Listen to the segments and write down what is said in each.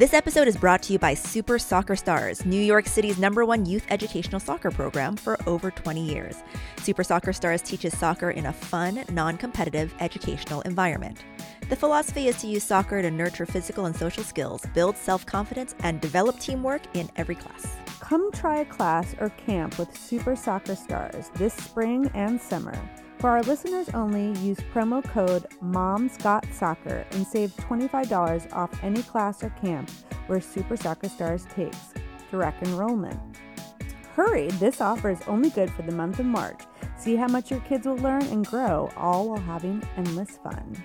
This episode is brought to you by Super Soccer Stars, New York City's number one youth educational soccer program for over 20 years. Super Soccer Stars teaches soccer in a fun, non competitive educational environment. The philosophy is to use soccer to nurture physical and social skills, build self confidence, and develop teamwork in every class. Come try a class or camp with Super Soccer Stars this spring and summer. For our listeners only, use promo code MOMSGotSoccer and save $25 off any class or camp where Super Soccer Stars takes direct enrollment. Hurry, this offer is only good for the month of March. See how much your kids will learn and grow, all while having endless fun.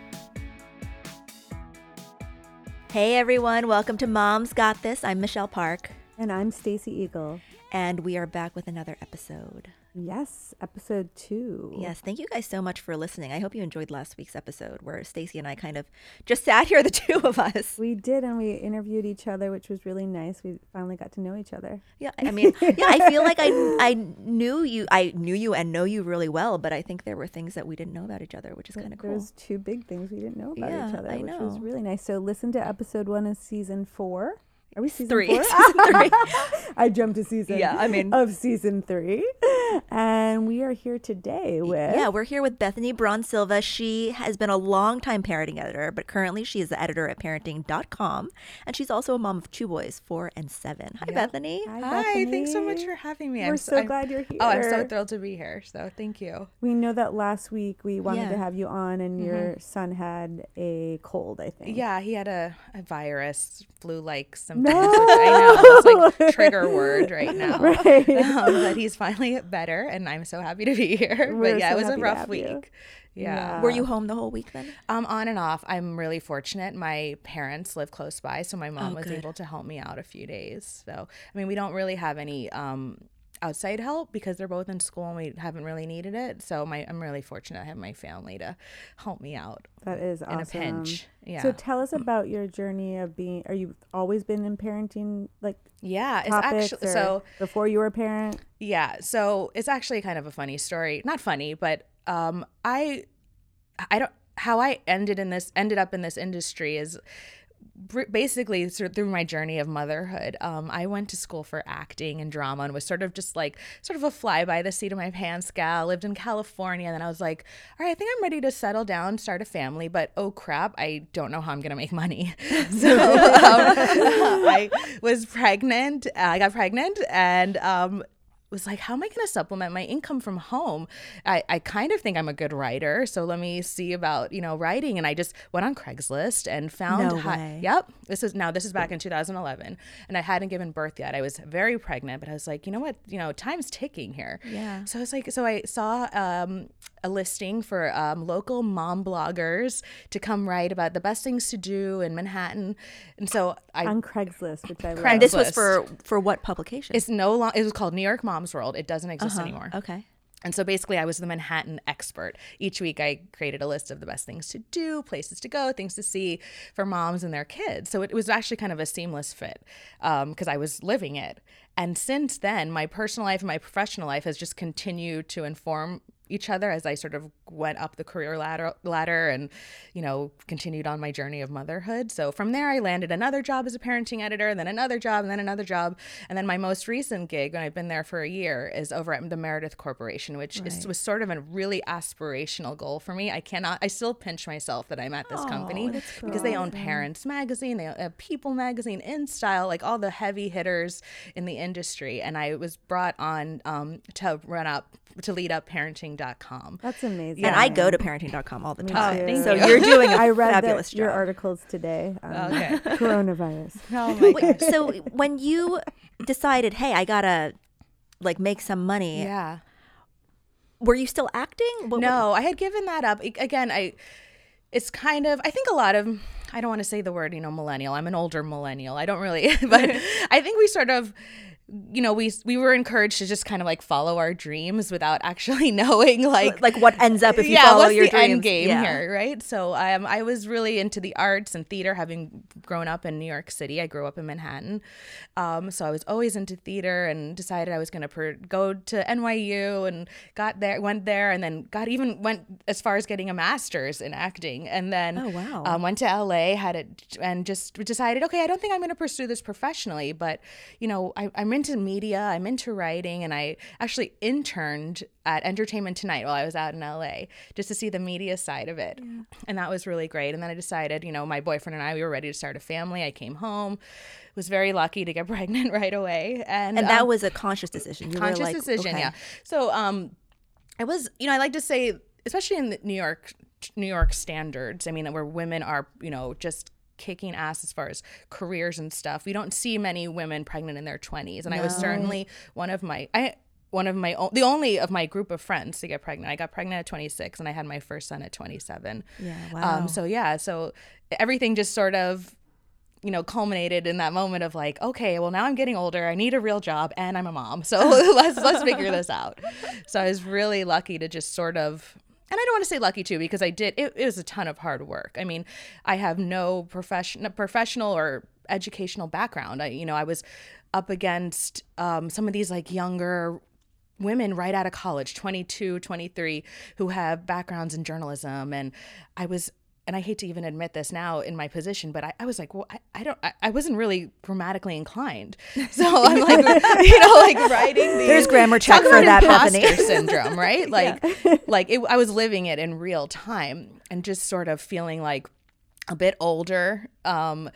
Hey everyone, welcome to Mom's Got This. I'm Michelle Park, And I'm Stacy Eagle. and we are back with another episode. Yes, episode two. Yes, thank you guys so much for listening. I hope you enjoyed last week's episode where Stacy and I kind of just sat here, the two of us. We did, and we interviewed each other, which was really nice. We finally got to know each other. Yeah, I mean, yeah, I feel like I I knew you, I knew you and know you really well, but I think there were things that we didn't know about each other, which is kind of cool. There was two big things we didn't know about Yeah, each other, I which was really nice. So listen to episode one of season four. Are we season Three. Season three. I jumped to season. Yeah, I mean- of season three, and we are here today with Yeah, we're here with Bethany Braun Silva. She has been a long-time parenting editor, but currently she is the editor at parenting.com. And she's also a mom of two boys, four and seven. Hi, Bethany. Hi, Hi, thanks so much for having me. We're I'm so I'm- glad you're here. Oh, I'm so thrilled to be here. So thank you. We know that last week we wanted Yeah. to have you on, and your son had a cold. I think. Yeah, he had a, a virus, flu-like symptoms. No. I know it's like trigger word right now. Right. Um, but he's finally better, and I'm so happy to be here. We're but yeah, so it was a rough have you. week. Yeah. Were you home the whole week then? Um, on and off. I'm really fortunate. My parents live close by, so my mom Oh, was good. able to help me out a few days. So, I mean, we don't really have any um, outside help because they're both in school and we haven't really needed it. So, my I'm really fortunate. I have my family to help me out That is in awesome. a pinch. Yeah. So tell us about your journey of being. Are you always been in parenting like yeah, it's actually so before you were a parent. Yeah, so it's actually kind of a funny story. Not funny, but um I I don't how I ended in this ended up in this industry is basically through my journey of motherhood. Um I went to school for acting and drama and was sort of just like sort of a fly by the seat of my pants gal. Lived in California and then I was like, "All right, I think I'm ready to settle down, start a family, but oh crap, I don't know how I'm going to make money." so um, I was pregnant. I got pregnant and um was like, how am I going to supplement my income from home? I, I kind of think I'm a good writer. So let me see about, you know, writing. And I just went on Craigslist and found, No way. yep. This is now, this is back in 2011. And I hadn't given birth yet. I was very pregnant, but I was like, you know what, you know, time's ticking here. Yeah. So I was like, so I saw um, a listing for um, local mom bloggers to come write about the best things to do in Manhattan. And so I on Craigslist, which I love. And this was for for what publication? it's no long. It was called New York Mom's World. It doesn't exist Uh-huh. anymore. Okay. And so basically, I was the Manhattan expert. Each week, I created a list of the best things to do, places to go, things to see for moms and their kids. So it was actually kind of a seamless fit because I was living it. And since then, my personal life and my professional life has just continued to inform each other as I sort of went up the career ladder ladder and you know continued on my journey of motherhood. So from there I landed another job as a parenting editor, and then another job, and then another job, and then my most recent gig when I've been there for a year is over at the Meredith Corporation, which is, was sort of a really aspirational goal for me. I cannot I still pinch myself that I'm at this company because they own Parents Magazine, they own uh, People Magazine, InStyle, like all the heavy hitters in the industry, and I was brought on um, to run up to lead up parenting.com. That's amazing. And I go to parenting.com all the time. too. so you. you're doing a I read fabulous that your articles today. Um, Okay. Coronavirus. Oh my Wait, so when you decided, hey, I gotta like make some money, Yeah. were you still acting? What- No, I had given that up. Again, I it's kind of I think a lot of I don't want to say the word, you know, millennial. I'm an older millennial. I don't really but I think we sort of you know, we we were encouraged to just kind of like follow our dreams without actually knowing like like what ends up if you yeah, follow what's your the dreams. end game yeah. here, right? So um, I was really into the arts and theater, having grown up in New York City. I grew up in Manhattan, um, so I was always into theater, and decided I was going to per- go to NYU, and got there, went there, and then got even went as far as getting a master's in acting, and then Oh, wow. um, went to LA, had it, and just decided, okay, I don't think I'm going to pursue this professionally, but you know, I, I'm into media, I'm into writing, and I actually interned at Entertainment Tonight while I was out in LA just to see the media side of it, and that was really great. And then I decided, you know, my boyfriend and I, we were ready to start a family. I came home, was very lucky to get pregnant right away, and And that um, was a conscious decision. You conscious like, decision okay. yeah so um i was you know i like to say especially in the new york new york standards i mean where women are you know just kicking ass as far as careers and stuff we don't see many women pregnant in their 20s and i was certainly one of my i one of my o- the only of my group of friends to get pregnant i got pregnant at 26 and i had my first son at 27 Yeah, wow. um so yeah so everything just sort of you know, culminated in that moment of like, okay, well now I'm getting older. I need a real job and I'm a mom. So let's let's figure this out. So I was really lucky to just sort of and I don't want to say lucky too because I did it, it was a ton of hard work. I mean, I have no profession professional or educational background. I you know, I was up against um, some of these like younger women right out of college 22 23 who have backgrounds in journalism and i was and i hate to even admit this now in my position but i, I was like well i, I don't I, I wasn't really grammatically inclined. So i'm like you know like writing these There's grammar check for that, Bethany. syndrome right? Like like it, i was living it in real time and just sort of feeling like a bit older um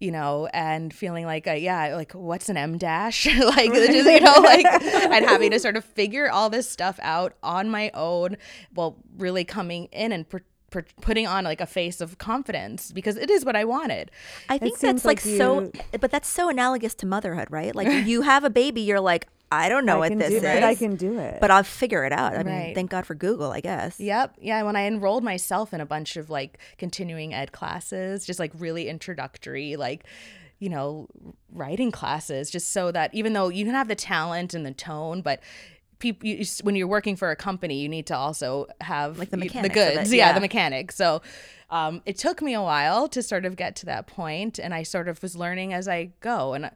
you know and feeling like uh, yeah like what's an m dash? Like just, you know like and having to sort of figure all this stuff out on my own while really coming in and per- per- putting on like a face of confidence because it is what i wanted I think that's like, like so, but that's so analogous to motherhood, right? Like you have a baby, you're like, I don't know I what this is, it, but I can do it. but I'll figure it out. I mean, thank God for Google, I guess. Yep. Yeah. When I enrolled myself in a bunch of like continuing ed classes, just like really introductory, like, you know, writing classes, just so that even though you can have the talent and the tone, but people, you, when you're working for a company, you need to also have Like the mechanics the it, goods. yeah. yeah. The mechanics. So, um, it took me a while to sort of get to that point, and I sort of was learning as I go. And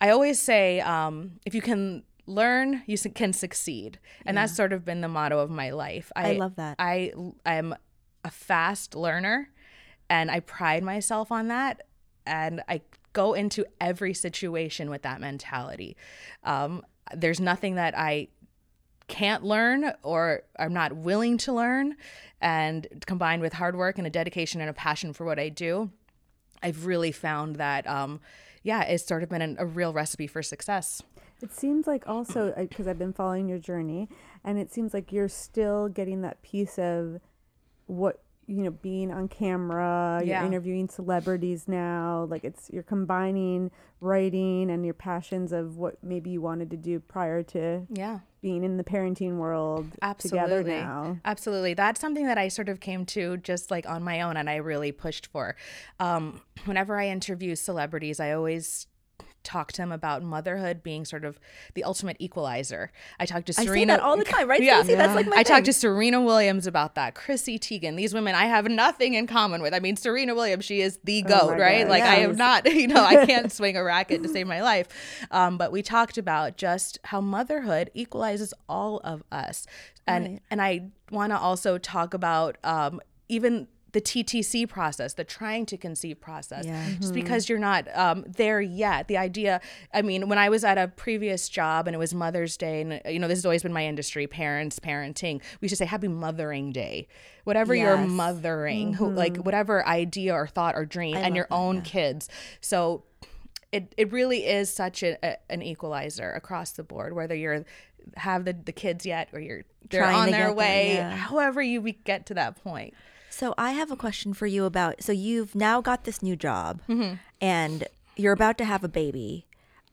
I always say, um, if you can learn, you can succeed, and that's sort of been the motto of my life. I love that. I am a fast learner and I pride myself on that and I go into every situation with that mentality. Um, there's nothing that I can't learn or I'm not willing to learn and combined with hard work and a dedication and a passion for what I do, I've really found that um, yeah, it's sort of been an, a real recipe for success. It seems like also because I've been following your journey, and it seems like you're still getting that piece of what you know, being on camera. You're interviewing celebrities now. Like it's you're combining writing and your passions of what maybe you wanted to do prior to Yeah. being in the parenting world together Absolutely. now. Absolutely. That's something that I sort of came to just like on my own and I really pushed for. Um, whenever I interview celebrities, I always talk to them about motherhood being sort of the ultimate equalizer. I talked to I Serena all the time, right, Yeah. That's like my I talked to. Serena Williams about that. Chrissy Teigen. These women I have nothing in common with. I mean, Serena Williams, she is the Oh goat, my right? God, Like I yes. am not, you know, I can't swing a racket to save my life. Um, but we talked about just how motherhood equalizes all of us. And Right. and I want to also talk about um, even the TTC process, the trying to conceive process. Yeah. Just because you're not um, there yet, the idea. I mean, when I was at a previous job and it was Mother's Day, and you know, this has always been my industry: parents, parenting. We should say Happy Mothering Day. Whatever you're Yes. mothering, who, like whatever idea or thought or dream, and your that, own kids. So it, it really is such a, a, an equalizer across the board whether you're have the, the kids yet or you're they're Trying on their way yeah. however you get to that point So I have a question for you about. So you've now got this new job, Mm-hmm. and you're about to have a baby.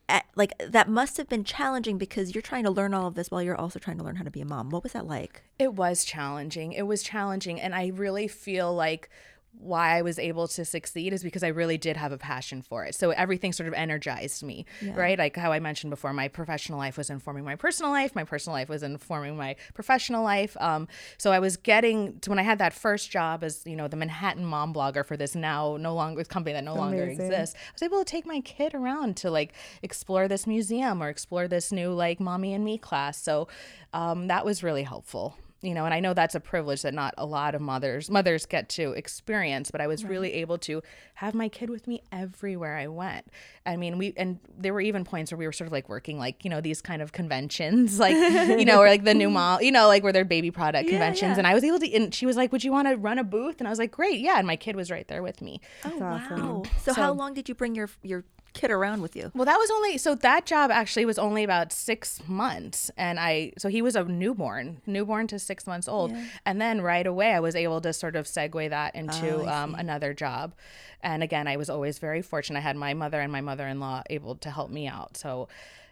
At, like that must have been challenging because you're trying to learn all of this while you're also trying to learn how to be a mom. What was that like? It was challenging. It was challenging. And I really feel like why I was able to succeed is because I really did have a passion for it. So everything sort of energized me, yeah. right? Like how I mentioned before, my professional life was informing my personal life. My personal life was informing my professional life. Um, so I was getting to when I had that first job as you know the Manhattan mom blogger for this now no longer company that no longer exists. I was able to take my kid around to like explore this museum or explore this new like mommy and me class. So um, that was really helpful you know and i know that's a privilege that not a lot of mothers mothers get to experience but i was right. really able to have my kid with me everywhere i went i mean we and there were even points where we were sort of like working like you know these kind of conventions like you know or like the new mom you know like where they're baby product yeah, conventions yeah. and i was able to and she was like would you want to run a booth and i was like great yeah and my kid was right there with me oh awesome. wow so, so how long did you bring your your kid around with you? Well, that was only so that job actually was only about six months, and I so he was a newborn, newborn to six months old, yeah. and then right away I was able to sort of segue that into oh, um, another job, and again I was always very fortunate. I had my mother and my mother-in-law able to help me out, so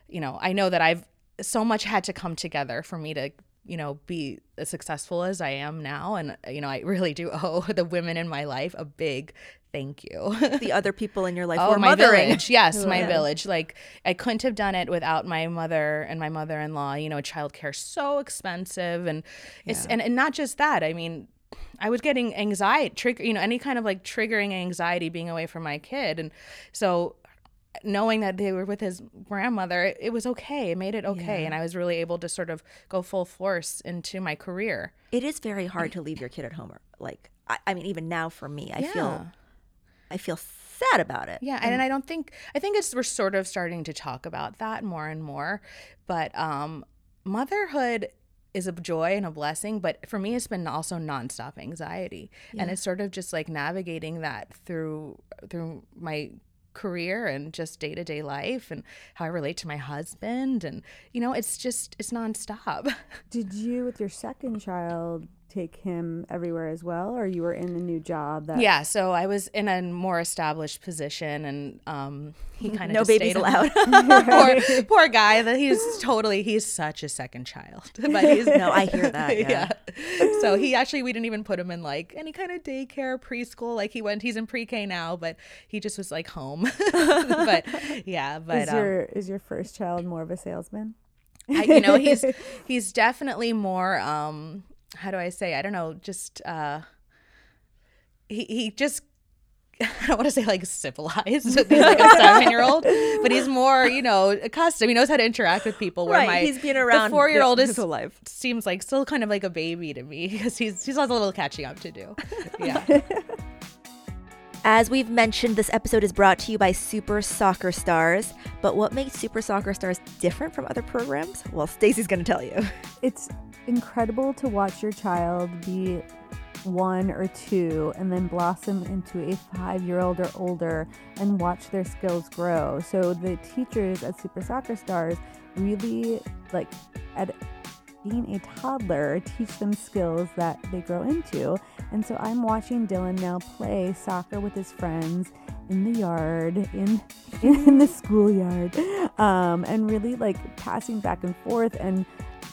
you know I know that I've so much had to come together for me to you know be as successful as I am now and you know I really do owe the women in my life a big thank you. the other people in your life oh, were my mothering. village. Yes, my yeah. village. Like I couldn't have done it without my mother and my mother-in-law. You know, childcare so expensive, and it's yeah. and, and not just that. I mean, I was getting anxiety, trigger, you know, any kind of like triggering anxiety being away from my kid, and so knowing that they were with his grandmother, it, it was okay. It made it okay, yeah. and I was really able to sort of go full force into my career. It is very hard to leave your kid at home. Or, Like, I, I mean, even now for me, I yeah. feel I feel sad about it. Yeah, and, and I don't think I think it's we're sort of starting to talk about that more and more, but um motherhood is a joy and a blessing, but for me, it's been also nonstop anxiety, yeah. and it's sort of just like navigating that through through my career and just day to day life and how I relate to my husband, and you know, it's just it's nonstop. Did you, with your second child, take him everywhere as well, or you were in a new job? That yeah, so I was in a more established position, and um, he kind of no babies allowed. poor, poor guy. That he's totally he's such a second child. But he's no, I hear that. Yeah. yeah. So he actually we didn't even put him in like any kind of daycare preschool. Like he went, he's in pre-K now, but he just was like home. but yeah, but is your um, is your first child more of a salesman? I, you know, he's he's definitely more um how do I say? I don't know, just uh he he just I don't want to say like civilized. he's like a seven year old, but he's more, you know, accustomed. He knows how to interact with people. Where right, my he's been around four year old is life. seems like still kind of like a baby to me because he's he's has a little catching up to do. Yeah. As we've mentioned, this episode is brought to you by Super Soccer Stars. But what makes Super Soccer Stars different from other programs? Well, Stacy's going to tell you. It's incredible to watch your child be one or two and then blossom into a five year old or older and watch their skills grow. So the teachers at Super Soccer Stars really like at being a toddler teach them skills that they grow into. And so I'm watching Dylan now play soccer with his friends in the yard, in in the schoolyard, um, and really like passing back and forth and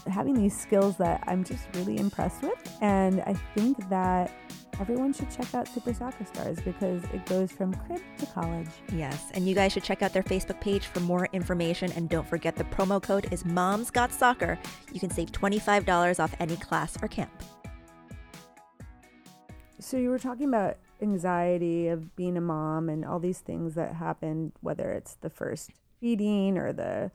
having these skills that I'm just really impressed with. And I think that everyone should check out Super Soccer Stars because it goes from crib to college. Yes, and you guys should check out their Facebook page for more information. And don't forget the promo code is Moms Got Soccer. You can save $25 off any class or camp. So you were talking about anxiety of being a mom and all these things that happen, whether it's the first feeding or the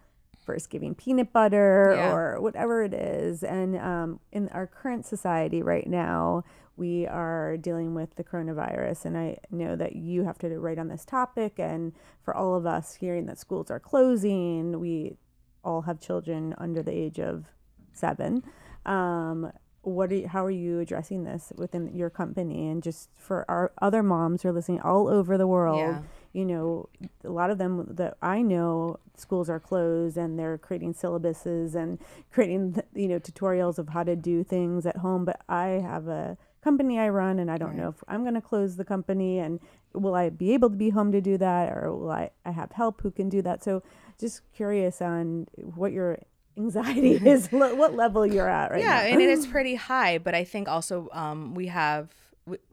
first giving peanut butter yeah. or whatever it is. And um, in our current society right now, we are dealing with the coronavirus. And I know that you have to write on this topic. And for all of us hearing that schools are closing, we all have children under the age of seven. Um, what are you, how are you addressing this within your company and just for our other moms who are listening all over the world yeah you know, a lot of them that I know, schools are closed and they're creating syllabuses and creating, you know, tutorials of how to do things at home. But I have a company I run and I don't right. know if I'm going to close the company and will I be able to be home to do that or will I, I have help who can do that? So just curious on what your anxiety is, what level you're at right yeah, now. Yeah, and it's pretty high, but I think also um, we have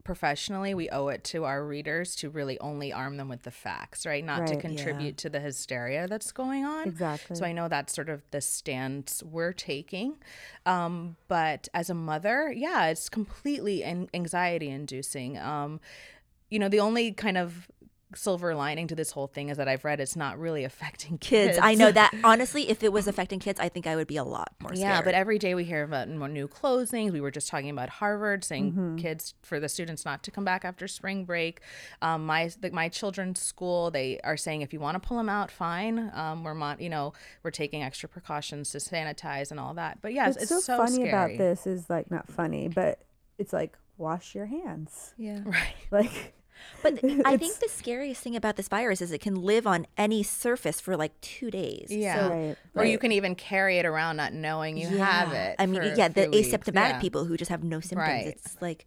professionally we owe it to our readers to really only arm them with the facts right not to Right. contribute to the hysteria that's going on Exactly. so i know that's sort of the stance we're taking um, but as a mother yeah it's completely an- anxiety inducing um, you know the only kind of silver lining to this whole thing is that i've read it's not really affecting kids, Kids, I know that honestly, if it was affecting kids, I think I would be a lot more scared. yeah, but every day we hear about more new closings. We were just talking about Harvard saying Mm-hmm. kids for the students not to come back after spring break. Um, my the, my children's school they are saying if you want to pull them out, fine. Um, we're mon- you know we're taking extra precautions to sanitize and all that. But yes, What's it's so, so, funny scary. about this is like not funny, but it's like wash your hands. yeah. right? Like But I think the scariest thing about this virus is it can live on any surface for like two days. Yeah. So, right. Or you can even carry it around not knowing you have it. I mean, yeah, the few weeks. asymptomatic Yeah. people who just have no symptoms. Right. It's like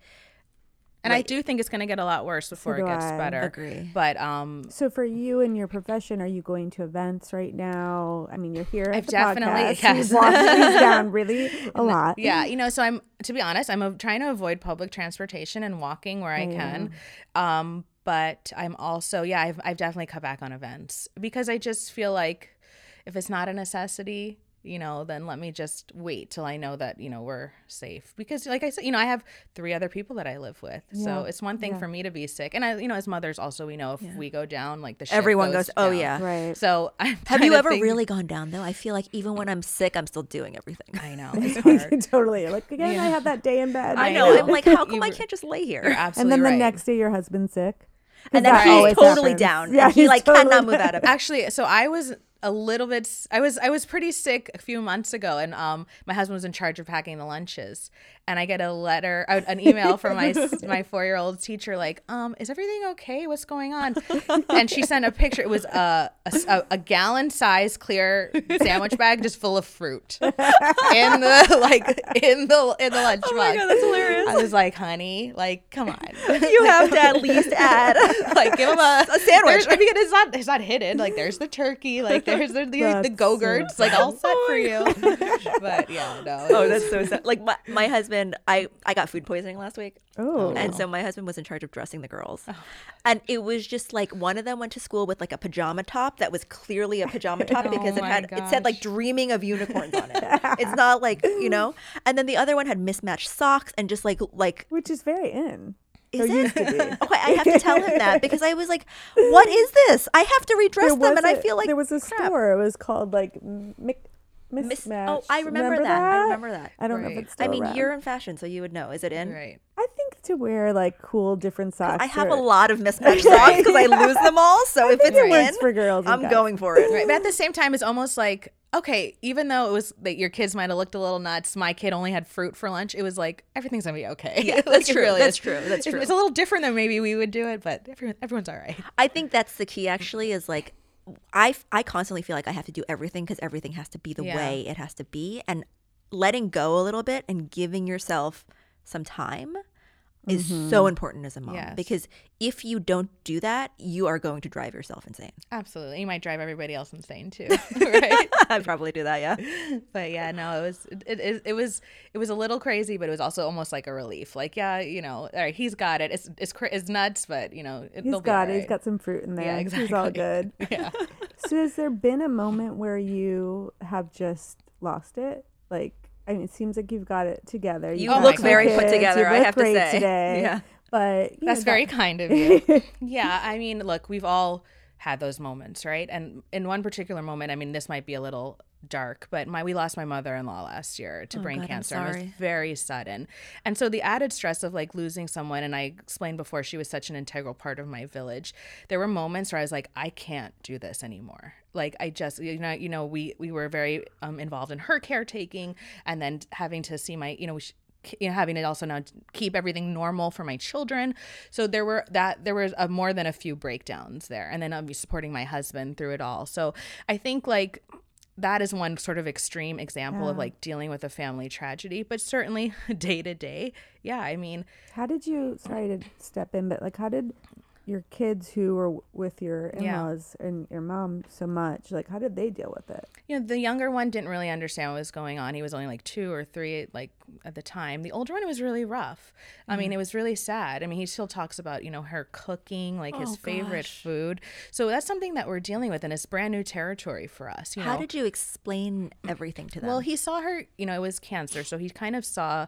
And I do think it's going to get a lot worse before do it gets I. better. Agree. But um, So for you and your profession, are you going to events right now? I mean, you're here I've the definitely- podcast. yes. Walked these down really a lot. Yeah, you know, so I'm to be honest, I'm trying to avoid public transportation and walking where I can. Um, but I'm also, yeah, I've I've definitely cut back on events because I just feel like if it's not a necessity, you know, then let me just wait till I know that you know we're safe. Because, like I said, you know, I have three other people that I live with, so it's one thing Yeah. for me to be sick, and I, you know, as mothers also we know if we go down, like the ship everyone goes, oh down. yeah. Right. So I'm Have you ever think- really gone down though? I feel like even when I'm sick, I'm still doing everything. I know it's hard. totally. Like again, I have that day in bed. I I know. know. I'm like, how come You I can't just lay here? You're and absolutely then the next day, your husband's sick and then that he's totally happens. down. Yeah, and he like totally cannot move out of it. Actually, so I was a little bit i was I was pretty sick a few months ago and um my husband was in charge of packing the lunches and I get a letter uh, an email from my my 4-year-old teacher like um is everything okay what's going on and she sent a picture it was a a gallon size clear sandwich bag just full of fruit in the like in the in the lunchbox oh my God, that's hilarious. I was like honey like come on You have to at least add. like give him a, A sandwich. there's- I mean, it's not it's not hidden. Like there's the turkey, like there's the the, the go-gurts, like all set for you. but yeah, no. Oh, was- that's so sad. Like my, my husband, I, I got food poisoning last week. Oh. And so my husband was in charge of dressing the girls. Oh. And it was just like one of them went to school with like a pajama top that was clearly a pajama top Oh because it had it said like dreaming of unicorns on it. it's not like, you know. And then the other one had mismatched socks and just like like Which is very in. is it? used to be. Okay, I have to tell him that because I was like, "What is this? I have to redress them," and I a- feel like there was a crap. store. It was called like Mick. Miss- Mismatch. oh, I remember that. I remember that. I don't know if it's still I mean, around. you're in fashion, so you would know. Is it in? right. I think to wear like cool different socks. I have a lot of mismatched socks because I lose them all. So if it's it in, for girls I'm guys. going for it. Right. But at the same time, it's almost like okay, even though it was that your kids might have looked a little nuts, my kid only had fruit for lunch. It was like everything's gonna be okay. Yeah, that's it true. really That's is. true. That's true. It's a little different than maybe we would do it, but everyone, everyone's all right. I think that's the key. Actually, is like I I constantly feel like I have to do everything because everything has to be the Yeah. way it has to be, and letting go a little bit and giving yourself some time is so mm-hmm. important as a mom Yes. because if you don't do that, you are going to drive yourself insane. Absolutely. You might drive everybody else insane too. right. I'd probably do that. Yeah. but yeah, no, it was it, it, it was it was a little crazy, but it was also almost like a relief. Like, yeah, you know, all right, he's got it. It's it's cra- it's nuts, but you know, it, He's they'll got all it. He's right. got some fruit in there. Yeah, He's all good. Yeah. so has there been a moment where you have just lost it? Like, I mean, it seems like you've got it together. You You've look some very put together, You I look have to great say. Today. Yeah. But you That's know, very that- kind of you. yeah, I mean, look, we've all had those moments, right? And in one particular moment, I mean, this might be a little dark, but my we lost my mother-in-law last year to brain Oh, God, cancer. It was very sudden. And so the added stress of like losing someone and I explained before she was such an integral part of my village. There were moments where I was like I can't do this anymore. Like I just you know, you know, we we were very um, involved in her caretaking and then having to see my, you know, we sh- you know having to also now keep everything normal for my children so there were that there was a, more than a few breakdowns there and then i'll be supporting my husband through it all so i think like that is one sort of extreme example of like dealing with a family tragedy but certainly day to day yeah i mean How did you? Sorry to step in, but like, how did your kids who were with your in-laws and your mom so much? Like, how did they deal with it? you know the younger one didn't really understand what was going on he was only like two or three like at the time. The older one was really rough. I mean, mm-hmm. it was really sad. I mean, he still talks about, you know, her cooking, like his Oh, favorite gosh. food. So that's something that we're dealing with, and it's brand new territory for us. You How know? did you explain everything to them? Well, he saw her, you know, it was cancer. So he kind of saw,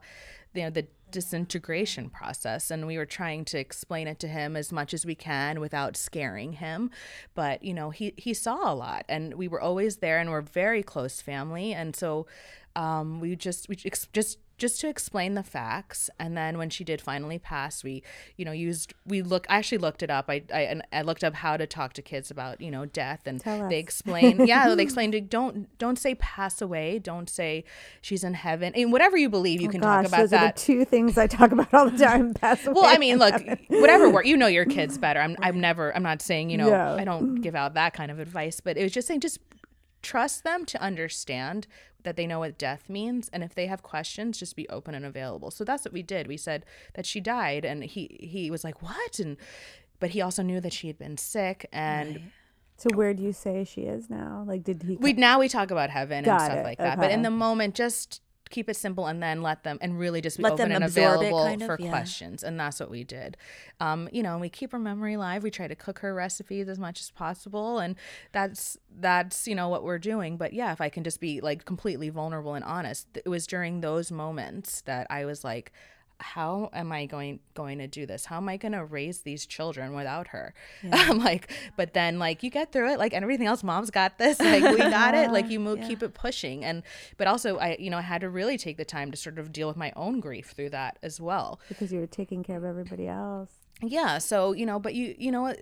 you know, the disintegration process. And we were trying to explain it to him as much as we can without scaring him. But, you know, he, he saw a lot and we were always there and we're very close family. And so um, we just, we just, just to explain the facts and then when she did finally pass we you know used we look i actually looked it up. I i, I looked up how to talk to kids about you know death and they explain yeah they explained don't don't say pass away. Don't say she's in heaven. And whatever you believe you oh, can Oh Gosh, talk about those are that. the two things I talk about all the time. Pass away well i mean look heaven. whatever work you know your kids better. I'm i'm never i'm not saying you know Yeah. i don't mm-hmm. give out that kind of advice but it was just saying just trust them to understand that they know what death means and if they have questions just be open and available. So that's what we did. We said that she died and he he was like what? And but he also knew that she had been sick and So where do you say she is now? Like, did he? we now we talk about heaven and stuff it, like that but in the moment just keep it simple and then let them and really just be Let open them and available kind of, for yeah. questions and that's what we did. Um, you know and we keep her memory alive. We try to cook her recipes as much as possible and that's that's you know what we're doing. But yeah if i can just be like completely vulnerable and honest it was during those moments that i was like how am I going going to do this? How am I going to raise these children without her? I'm like, but then like you get through it. Like and everything else, mom's got this. Like we got it. Like you move, keep it pushing. And but also I, you know, I had to really take the time to sort of deal with my own grief through that as well. because you were taking care of everybody else. Yeah. So you know, but you you know what.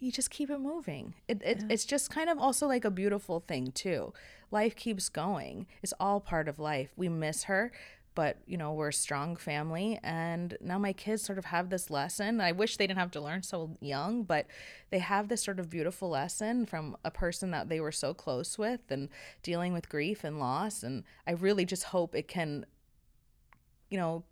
You just keep it moving. It, it it's just kind of also like a beautiful thing too. Life keeps going. It's all part of life. We miss her, but you know we're a strong family and now my kids sort of have this lesson i wish they didn't have to learn so young but they have this sort of beautiful lesson from a person that they were so close with and dealing with grief and loss and i really just hope it can you know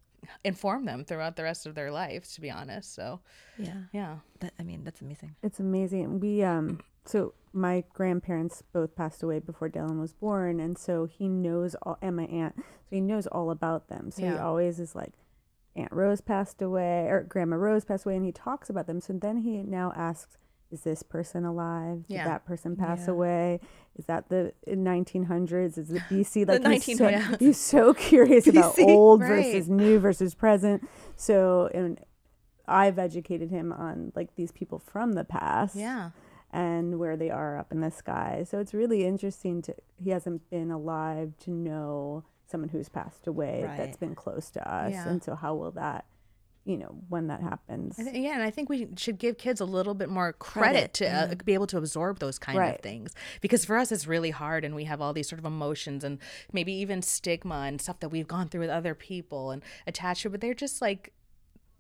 inform them throughout the rest of their lives to be honest so yeah. yeah That, I mean, that's amazing. It's amazing. We um so my grandparents both passed away before Dylan was born, and so he knows all and my aunt, so he knows all about them. So he always is like, Aunt Rose passed away or Grandma Rose passed away, and he talks about them. So then he now asks, "Is this person alive? Did Yeah. that person pass Yeah. away? Is that the 1900s? Is it BC? Like he's, 19 so, he's so curious about old right. versus new versus present. So and I've educated him on like these people from the past yeah and where they are up in the sky. So it's really interesting to he hasn't been alive to know someone who's passed away that's been close to us. Yeah. And so how will that, you know, when that happens? I thi- yeah, and I think we should give kids a little bit more Credit, credit, to uh, be able to absorb those kind Right. of things because for us it's really hard, and we have all these sort of emotions and maybe even stigma and stuff that we've gone through with other people and attached to, but they're just like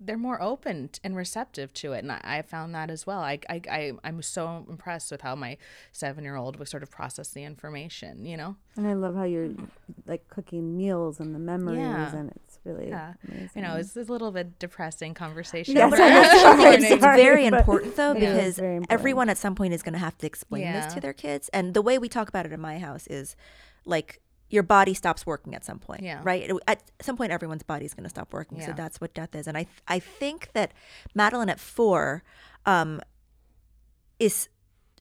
they're more open and receptive to it, and I, I found that as well. I, I, I I'm so impressed with how my seven year old would sort of process the information. You know, and I love how you're like cooking meals and the memories Yeah. and it's really yeah, amazing. you know, it's a little bit depressing conversation. Yes, but I know. it's Sorry, it's very important though It is because important. everyone at some point is going to have to explain this to their kids and the way we talk about it in my house is like your body stops working at some point Yeah. right at some point everyone's body is going to stop working so that's what death is and i i think that madeline at 4 um is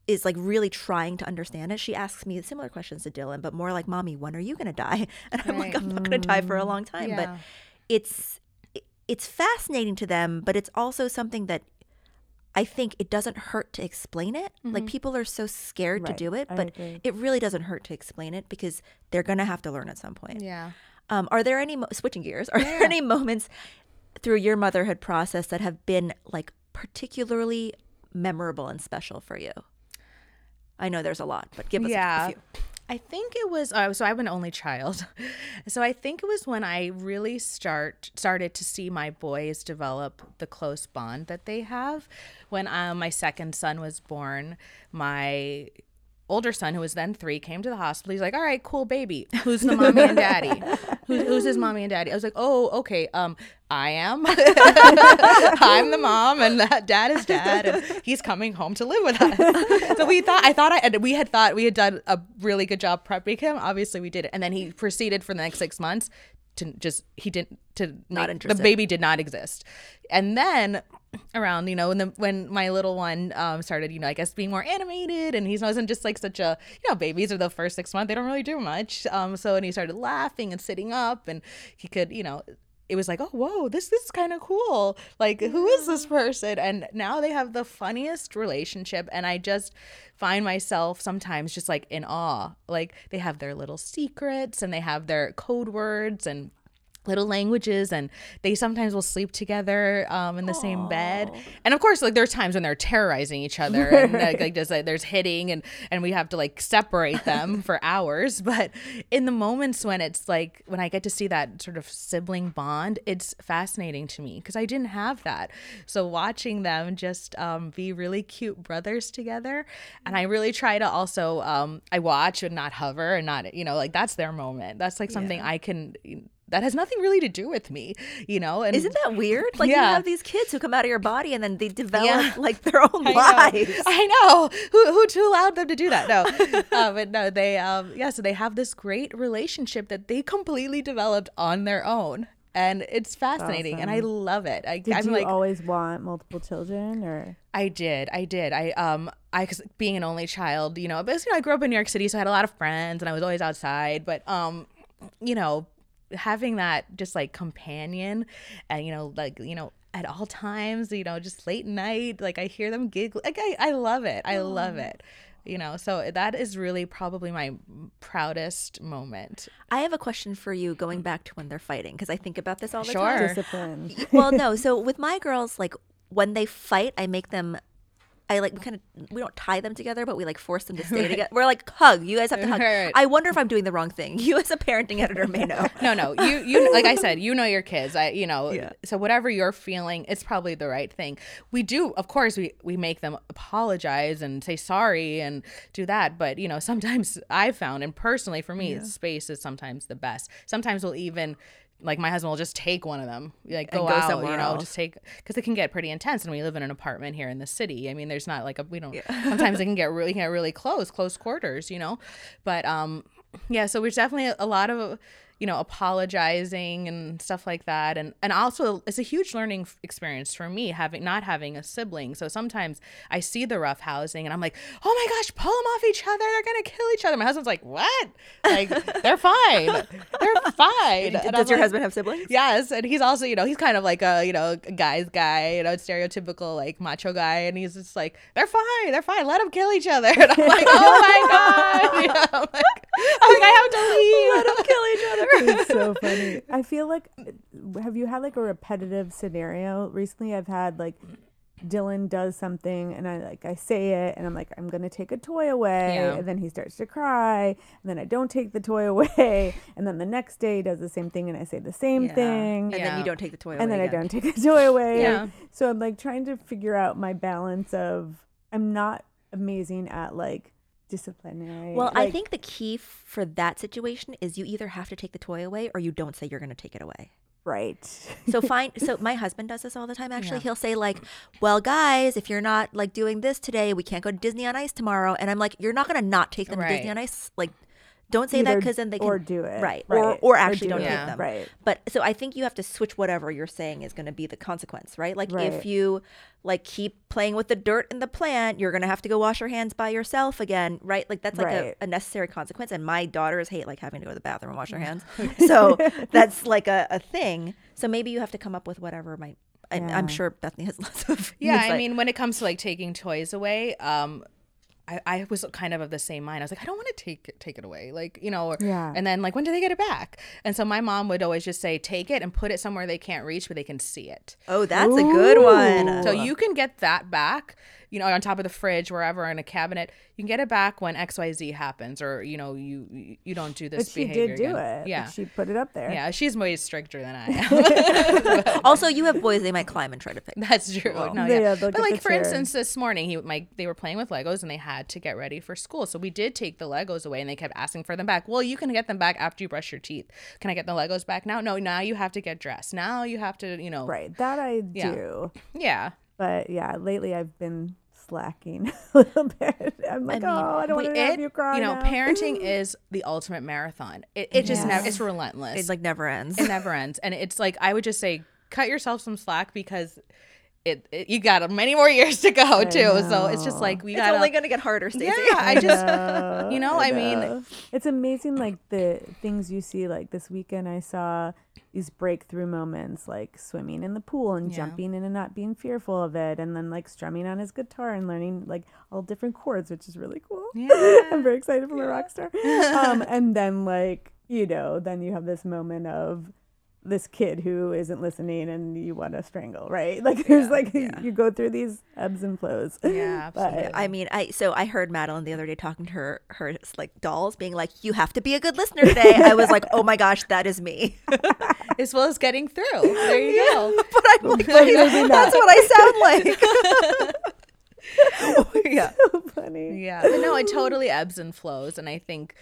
is like really trying to understand it. She asks me similar questions to Dylan, but more like, "Mommy, when are you going to die?" And I'm like, "I'm not going to die for a long time." But it's it's fascinating to them, but it's also something that I think it doesn't hurt to explain it. Like people are so scared to do it, but it really doesn't hurt to explain it because they're going to have to learn at some point. Yeah. Um, are there any mo- switching gears? Are there any moments through your motherhood process that have been like particularly memorable and special for you? I know there's a lot, but give us a- yeah. a few. I think it was uh, so I'm an only child. So I think it was when I really start started to see my boys develop the close bond that they have. When um, my second son was born, my older son, who was then three, came to the hospital. He's like, "All right, cool, baby. Who's the mommy and daddy? Who's, who's his mommy and daddy?" I was like, "Oh, okay. Um, I am. I'm the mom, and that dad is dad, and he's coming home to live with us." so we thought, I thought, I we had thought we had done a really good job prepping him. Obviously, we did it, and then he proceeded for the next six months to just he didn't to Not make- interested. the baby did not exist and then around you know when the when my little one um started you know i guess being more animated and he wasn't just like such a you know babies are the first six months they don't really do much um so and he started laughing and sitting up and he could you know it was like, oh, whoa, this, this is kind of cool. Like, who is this person? And now they have the funniest relationship. And I just find myself sometimes just like in awe. Like, they have their little secrets and they have their code words and little languages and they sometimes will sleep together um, in the same bed. And of course like there's times when they're terrorizing each other and like, like there's, like, there's hitting and and we have to like separate them for hours. But in the moments when it's like when i get to see that sort of sibling bond it's fascinating to me because i didn't have that. So watching them just um, be really cute brothers together and i really try to also um, i watch and not hover and not you know like that's their moment. That's like something i can that has nothing really to do with me, you know. And Isn't that weird? Like you have these kids who come out of your body and then they develop Yeah. like their own I know. lives. I know. Who who who allowed them to do that? No, uh, but no, they um yeah. So they have this great relationship that they completely developed on their own, and it's fascinating, and I love it. I, Did I'm you like, always want multiple children or? I did. I did. I um I cause being an only child, you know, but you know, I grew up in New York City, so I had a lot of friends and I was always outside, but um you know, having that just like companion and you know, like, you know, at all times, you know, just late night, like I hear them giggle. Like I I love it. I love it. You know, so that is really probably my proudest moment. I have a question for you going back to when they're fighting because I think about this all the Sure. time. Discipline. well, no. So with my girls, like when they fight, I make them. I like we kind of we don't tie them together, but we like force them to stay together. We're like hug. You guys have to hug. Right, right. I wonder if I'm doing the wrong thing. You as a parenting editor may know. no no you you like i said you know your kids i you know Yeah. so whatever you're feeling it's probably the right thing we do of course we we make them apologize and say sorry and do that but you know sometimes i've found and personally for me space is sometimes the best sometimes we'll even like my husband will just take one of them like go, go out somewhere you know else. just take because it can get pretty intense and we live in an apartment here in the city. I mean there's not like a we don't sometimes it can get really get really close close quarters you know? But um yeah so there's definitely a lot of you know apologizing and stuff like that. And and also it's a huge learning experience for me having not having a sibling. So sometimes i see the rough housing and i'm like oh my gosh pull them off each other. They're gonna kill each other. My husband's like what? Like they're fine. They're fine. And I'm Does your like, husband have siblings? Yes, and he's also, you know, he's kind of like a, you know, a guy's guy, you know, stereotypical like macho guy, and he's just like, they're fine, they're fine, let them kill each other. And oh I'm like, oh my god, You know, I'm, like, I'm like, I have to leave. Let them kill each other. It's so funny. I feel like have you had like a repetitive scenario recently? I've had like Dylan does something and I like I say it and I'm like I'm gonna take a toy away Yeah. and then he starts to cry and then I don't take the toy away and then the next day he does the same thing and I say the same Yeah. thing And then you don't take the toy away. and then I don't take the toy away. Yeah. So I'm like trying to figure out my balance of I'm not amazing at like disciplinary. Well, I think the key f- for that situation is you either have to take the toy away or you don't say you're going to take it away. right. So fine. so my husband does this all the time. Actually, he'll say like, "Well, guys, if you're not like doing this today, we can't go to Disney on Ice tomorrow." And I'm like, "You're not going to not take them to Disney on Ice. Like, don't say that because then they can or do it. right, or right, or actually do don't it, take them. Right. But so I think you have to switch whatever you're saying is going to be the consequence, right? Like Right. if you like keep playing with the dirt in the plant, you're going to have to go wash your hands by yourself again, right? Like that's like Right. a, a necessary consequence. And my daughters hate like having to go to the bathroom and wash their hands, so that's like a, a thing. So maybe you have to come up with whatever might. I, Yeah. I'm sure Bethany has lots of Yeah, I insight. mean, when it comes to like taking toys away, um, I, I was kind of of the same mind. I was like, I don't want to take it, take it away, like you know. Or, Yeah. And then like, when do they get it back? And so my mom would always just say, take it and put it somewhere they can't reach, but they can see it. oh, that's a good one. So you can get that back, you know, on top of the fridge, wherever in a cabinet. You can get it back when X Y Z happens, or you know, you you don't do this. But she did do again. it. Yeah. She put it up there. yeah, she's way stricter than I am. also, you have boys; they might climb and try to pick. That's true. No, Yeah, yeah. But like for chair. instance, this morning he my they were playing with Legos and they had to get ready for school. So we did take the Legos away and they kept asking for them back. Well, you can get them back after you brush your teeth. Can I get the Legos back now? No, now you have to get dressed. Now you have to, you know. Right. That I Yeah. do. Yeah. But yeah, lately I've been slacking a little bit. I'm like, mean, oh, I don't want to have you cry. you know, now." parenting is the ultimate marathon. It, it just never, it's relentless. It like never ends. it never ends. And it's like, I would just say, cut yourself some slack because it, it you got many more years to go too. So it's just like, we it's got only gonna get harder, Stacy. yeah, I just, know, you know, I mean- know. it's amazing like the things you see. Like this weekend, I saw these breakthrough moments, like swimming in the pool and Yeah. jumping in and not being fearful of it, and then like strumming on his guitar and learning like all different chords, which is really cool. Yeah. I'm very excited for a rock star. um, and then like you know, then you have this moment of this kid who isn't listening and you want to strangle, right? Like there's like you go through these ebbs and flows. Yeah, But- absolutely. I mean, I so I heard Madeline the other day talking to her her like dolls, being like, "You have to be a good listener today." I was like, "Oh my gosh, that is me." as well as getting through. There you go. but I'm like, But that's not. what I sound like. yeah. so funny. Yeah. But no, it totally ebbs and flows. And I think,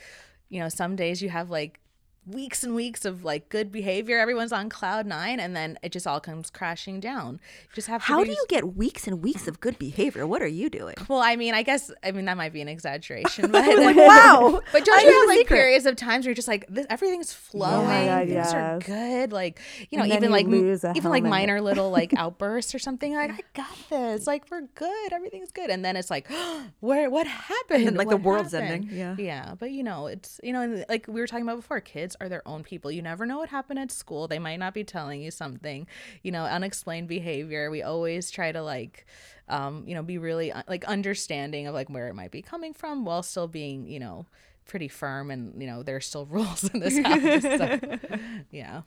you know, some days you have like weeks and weeks of like good behavior. Everyone's on cloud nine and then it just all comes crashing down. You just have to How do you get weeks and weeks of good behavior? What are you doing? well, I mean, I guess I mean that might be an exaggeration, but like, wow. But don't I you have like periods of times where you're just like this, everything's flowing, God, things are good, like you know, And even you like even like minor little like outbursts or something. Like I got this, like we're good, everything's good, and then it's like, where what happened? then, like, the world's happened? ending, yeah. yeah. But you know, it's you know, and, like we were talking about before, kids are their own people. You never know what happened at school. They might not be telling you something. You know, unexplained behavior. We always try to like um, you know, be really uh, like understanding of like where it might be coming from while still being, you know, pretty firm and you know, there's still rules in this house. So, yeah.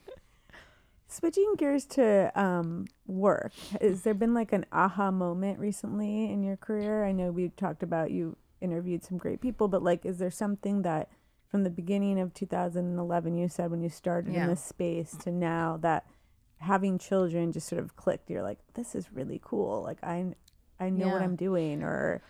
Switching gears to um, work, has there been like an aha moment recently in your career? I know we talked about you interviewed some great people, but like, is there something that from the beginning of 2011 you said when you started Yeah. in this space to now that having children just sort of clicked? You're like, this is really cool. Like, I, I know what I'm doing, or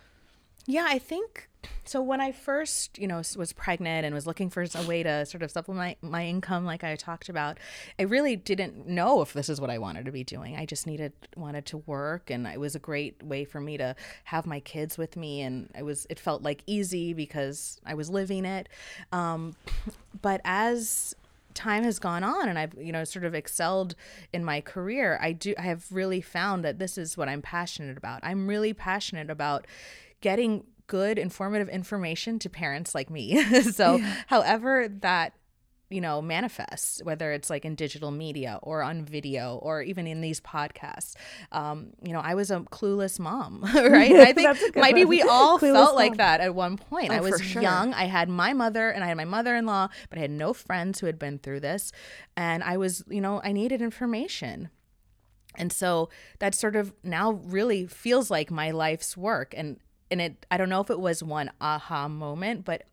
Yeah, I think so. When I first, you know, was pregnant and was looking for a way to sort of supplement my income, like I talked about, I really didn't know if this is what I wanted to be doing. I just needed wanted to work, and it was a great way for me to have my kids with me, and it was it felt like easy because I was living it. Um, but as time has gone on and I've you know sort of excelled in my career I do I have really found that this is what I'm passionate about I'm really passionate about getting good informative information to parents like me. So however that you know manifests whether it's like in digital media or on video or even in these podcasts um you know i was a clueless mom right? I think That's a good maybe one. we all Clueless felt like that at one point. I Oh, for was sure. young. I had my mother and i had my mother-in-law but i had no friends who had been through this. And i was you know i needed information. And so that sort of now really feels like my life's work. And and it i don't know if it was one aha moment but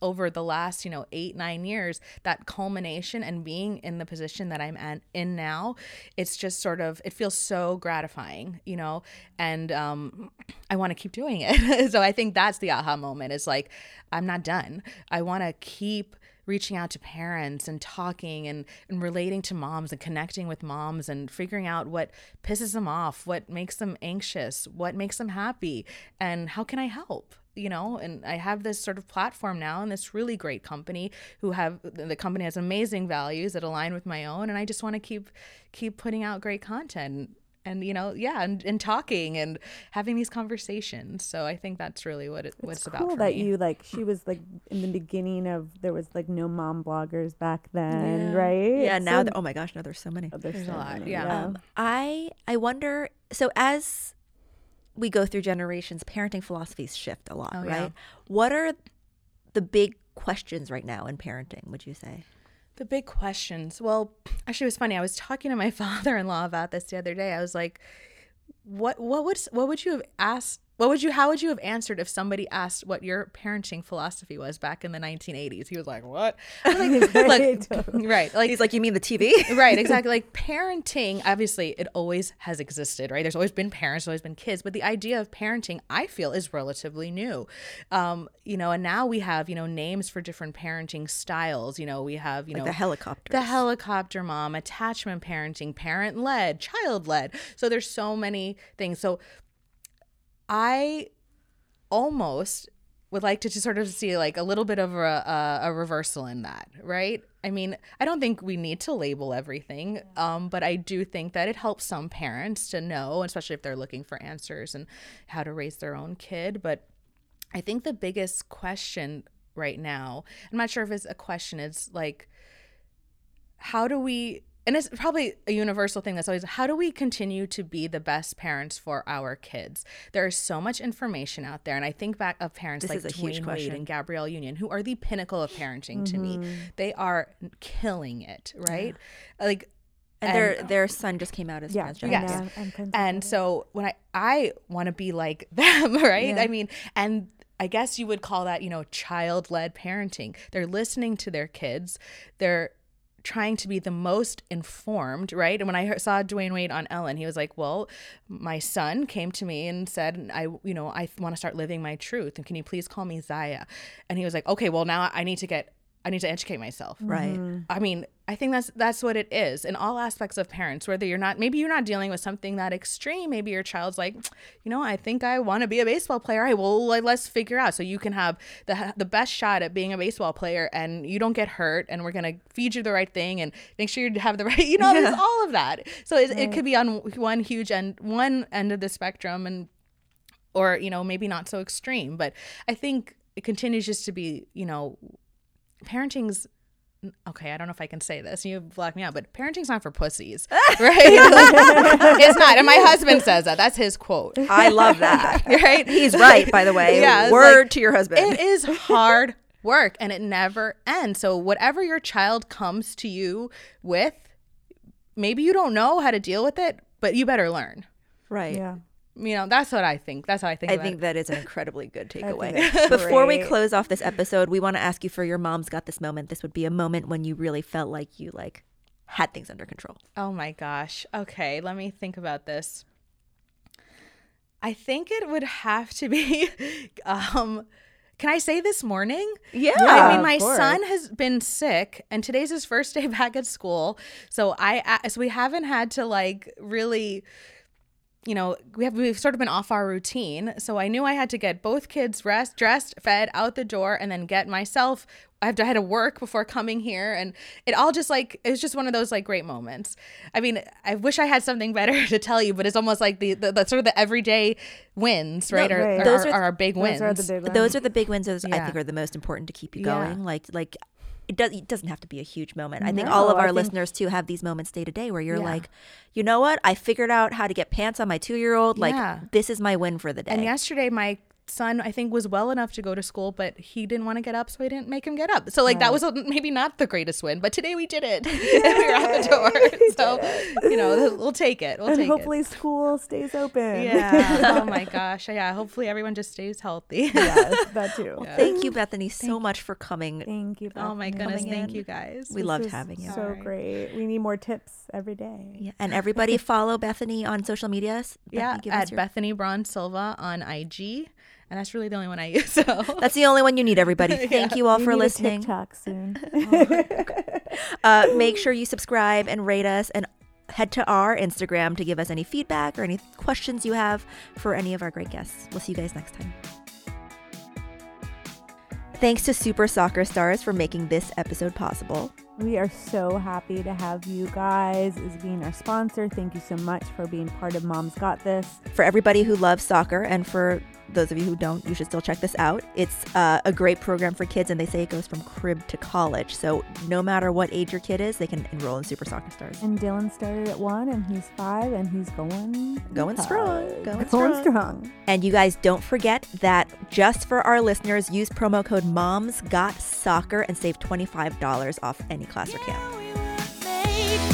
over the last you know eight nine years that culmination and being in the position that i'm at, in now it's just sort of it feels so gratifying you know? And um i want to keep doing it. So i think that's the aha moment is like i'm not done. I want to keep reaching out to parents and talking and, and relating to moms and connecting with moms and figuring out what pisses them off, what makes them anxious, what makes them happy, and how can I help? You know, and I have this sort of platform now and this really great company who have the company has amazing values that align with my own, and I just want to keep keep putting out great content and you know yeah and, and talking and having these conversations so i think that's really what it, what it's it's about for that me. you like she was like in the beginning of there was like no mom bloggers back then, Yeah. right? Yeah, now So- that, oh my gosh, now there's so many. Oh, there's, There's so a lot, many, yeah. Um, I I wonder. So as we go through generations, parenting philosophies shift a lot, Oh, yeah. right? What are the big questions right now in parenting? Would you say? The big questions. Well, actually, it was funny. I was talking to my father-in-law about this the other day. I was like, "What? What would? What would you have asked? What would you? How would you have answered if somebody asked what your parenting philosophy was back in the 1980s?" He was like, "What?" Like, like, right? Like He's like, you mean the TV? right exactly like parenting obviously it always has existed right there's always been parents there's always been kids but the idea of parenting i feel is relatively new um you know and now we have you know names for different parenting styles you know we have you Like know the helicopters. the helicopter mom attachment parenting parent led child led so there's so many things so I almost would like to just sort of see like a little bit of a, a, a reversal in that, right? I mean, I don't think we need to label everything, um, but I do think that it helps some parents to know, especially if they're looking for answers and how to raise their own kid. But I think the biggest question right now, I'm not sure if it's a question, it's like, how do we and it's probably a universal thing that's always how do we continue to be the best parents for our kids? There is so much information out there and i think back of parents This like is a huge Dwyane Wade and gabrielle union who are the pinnacle of parenting to me. Mm-hmm. They are killing it right? Like And, their their son just came out as Yeah, transgender. Yes. and, and and so when i i want to be like them right? Yeah. i mean and i guess you would call that you know child-led parenting. They're listening to their kids. They're trying to be the most informed right? And when i heard, saw dwyane wade on ellen he was like well my son came to me and said i you know i want to start living my truth and can you please call me zaya? And he was like okay well now i need to get i need to educate myself. Right. Mm-hmm. I mean, I think that's that's what it is in all aspects of parents. Whether you're not, maybe you're not dealing with something that extreme. Maybe your child's like, you know, I think I want to be a baseball player. I will. Let's figure out so you can have the the best shot at being a baseball player, and you don't get hurt. And we're gonna feed you the right thing, and make sure you have the right. You know, there's all of that. So it, it could be on one huge end, one end of the spectrum, and or you know maybe not so extreme. But I think it continues just to be, you know, parenting's okay, I don't know if I can say this. You block me out, but parenting's not for pussies, right? it's not. And my husband says that. That's his quote, I love that. right? He's right, by the way. Yeah, Word like, to your husband. It is hard work and it never ends. So whatever your child comes to you with, maybe you don't know how to deal with it, but you better learn. right. yeah. You know, that's what I think. That's how I think. I think it. that is an incredibly good takeaway. Before we close off this episode, we want to ask you for your mom's got this moment. This would be a moment when you really felt like you like had things under control. Oh my gosh. Okay, let me think about this. I think it would have to be um can I say this morning? Yeah. I mean, my son has been sick, and today's his first day back at school. So I, so we haven't had to like really, you know, we have we've sort of been off our routine. So I knew I had to get both kids rest, dressed, fed, out the door, and then get myself. I have to I had to work before coming here, and it all just like it was just one of those like great moments. I mean, I wish I had something better to tell you, but it's almost like the the, the sort of the everyday wins, right? are, right. are, Those are, are- our big Those wins. are the big ones. Those are the big wins. Those I think are the most important to keep you Yeah. going. Like like it does it doesn't have to be a huge moment. I think all of our think- listeners too have these moments day to day where you're Yeah. like, you know what? I figured out how to get pants on my two year old. Like Yeah. this is my win for the day. And yesterday, my son, I think, was well enough to go to school, but he didn't want to get up, so I didn't make him get up. So, like, that was a, maybe not the greatest win, but today we did it. we were out the door. So, you know, we'll take it. We'll and take hopefully school stays open. Yeah. oh my gosh. Yeah. Hopefully, everyone just stays healthy. yes, that too. Thank you, Bethany, so much for coming. Thank you. oh my goodness. Coming Thank in. you guys. We This loved having you. So Alright. great. We need more tips every day. Yeah, and everybody follow Bethany on social media. S- yeah. Bethany, give At your- Bethany Braun Silva on IG. And that's really the only one I use. So, That's the only one you need, everybody. Thank you all We for need a listening. TikTok soon. Uh, make sure you subscribe and rate us and head to our Instagram to give us any feedback or any questions you have for any of our great guests. We'll see you guys next time. Thanks to Super Soccer Stars for making this episode possible. we are so happy to have you guys as being our sponsor. Thank you so much for being part of Mom's Got This. For everybody who loves soccer and for those of you who don't, you should still check this out. It's uh, a great program for kids, and they say it goes from crib to college. So no matter what age your kid is, they can enroll in Super Soccer Stars. And Dylan started at one, and he's five, and he's going Going strong, hard. going going strong. strong. And you guys don't forget that just for our listeners, use promo code Moms Got Soccer and save $25 off any class or camp. we were made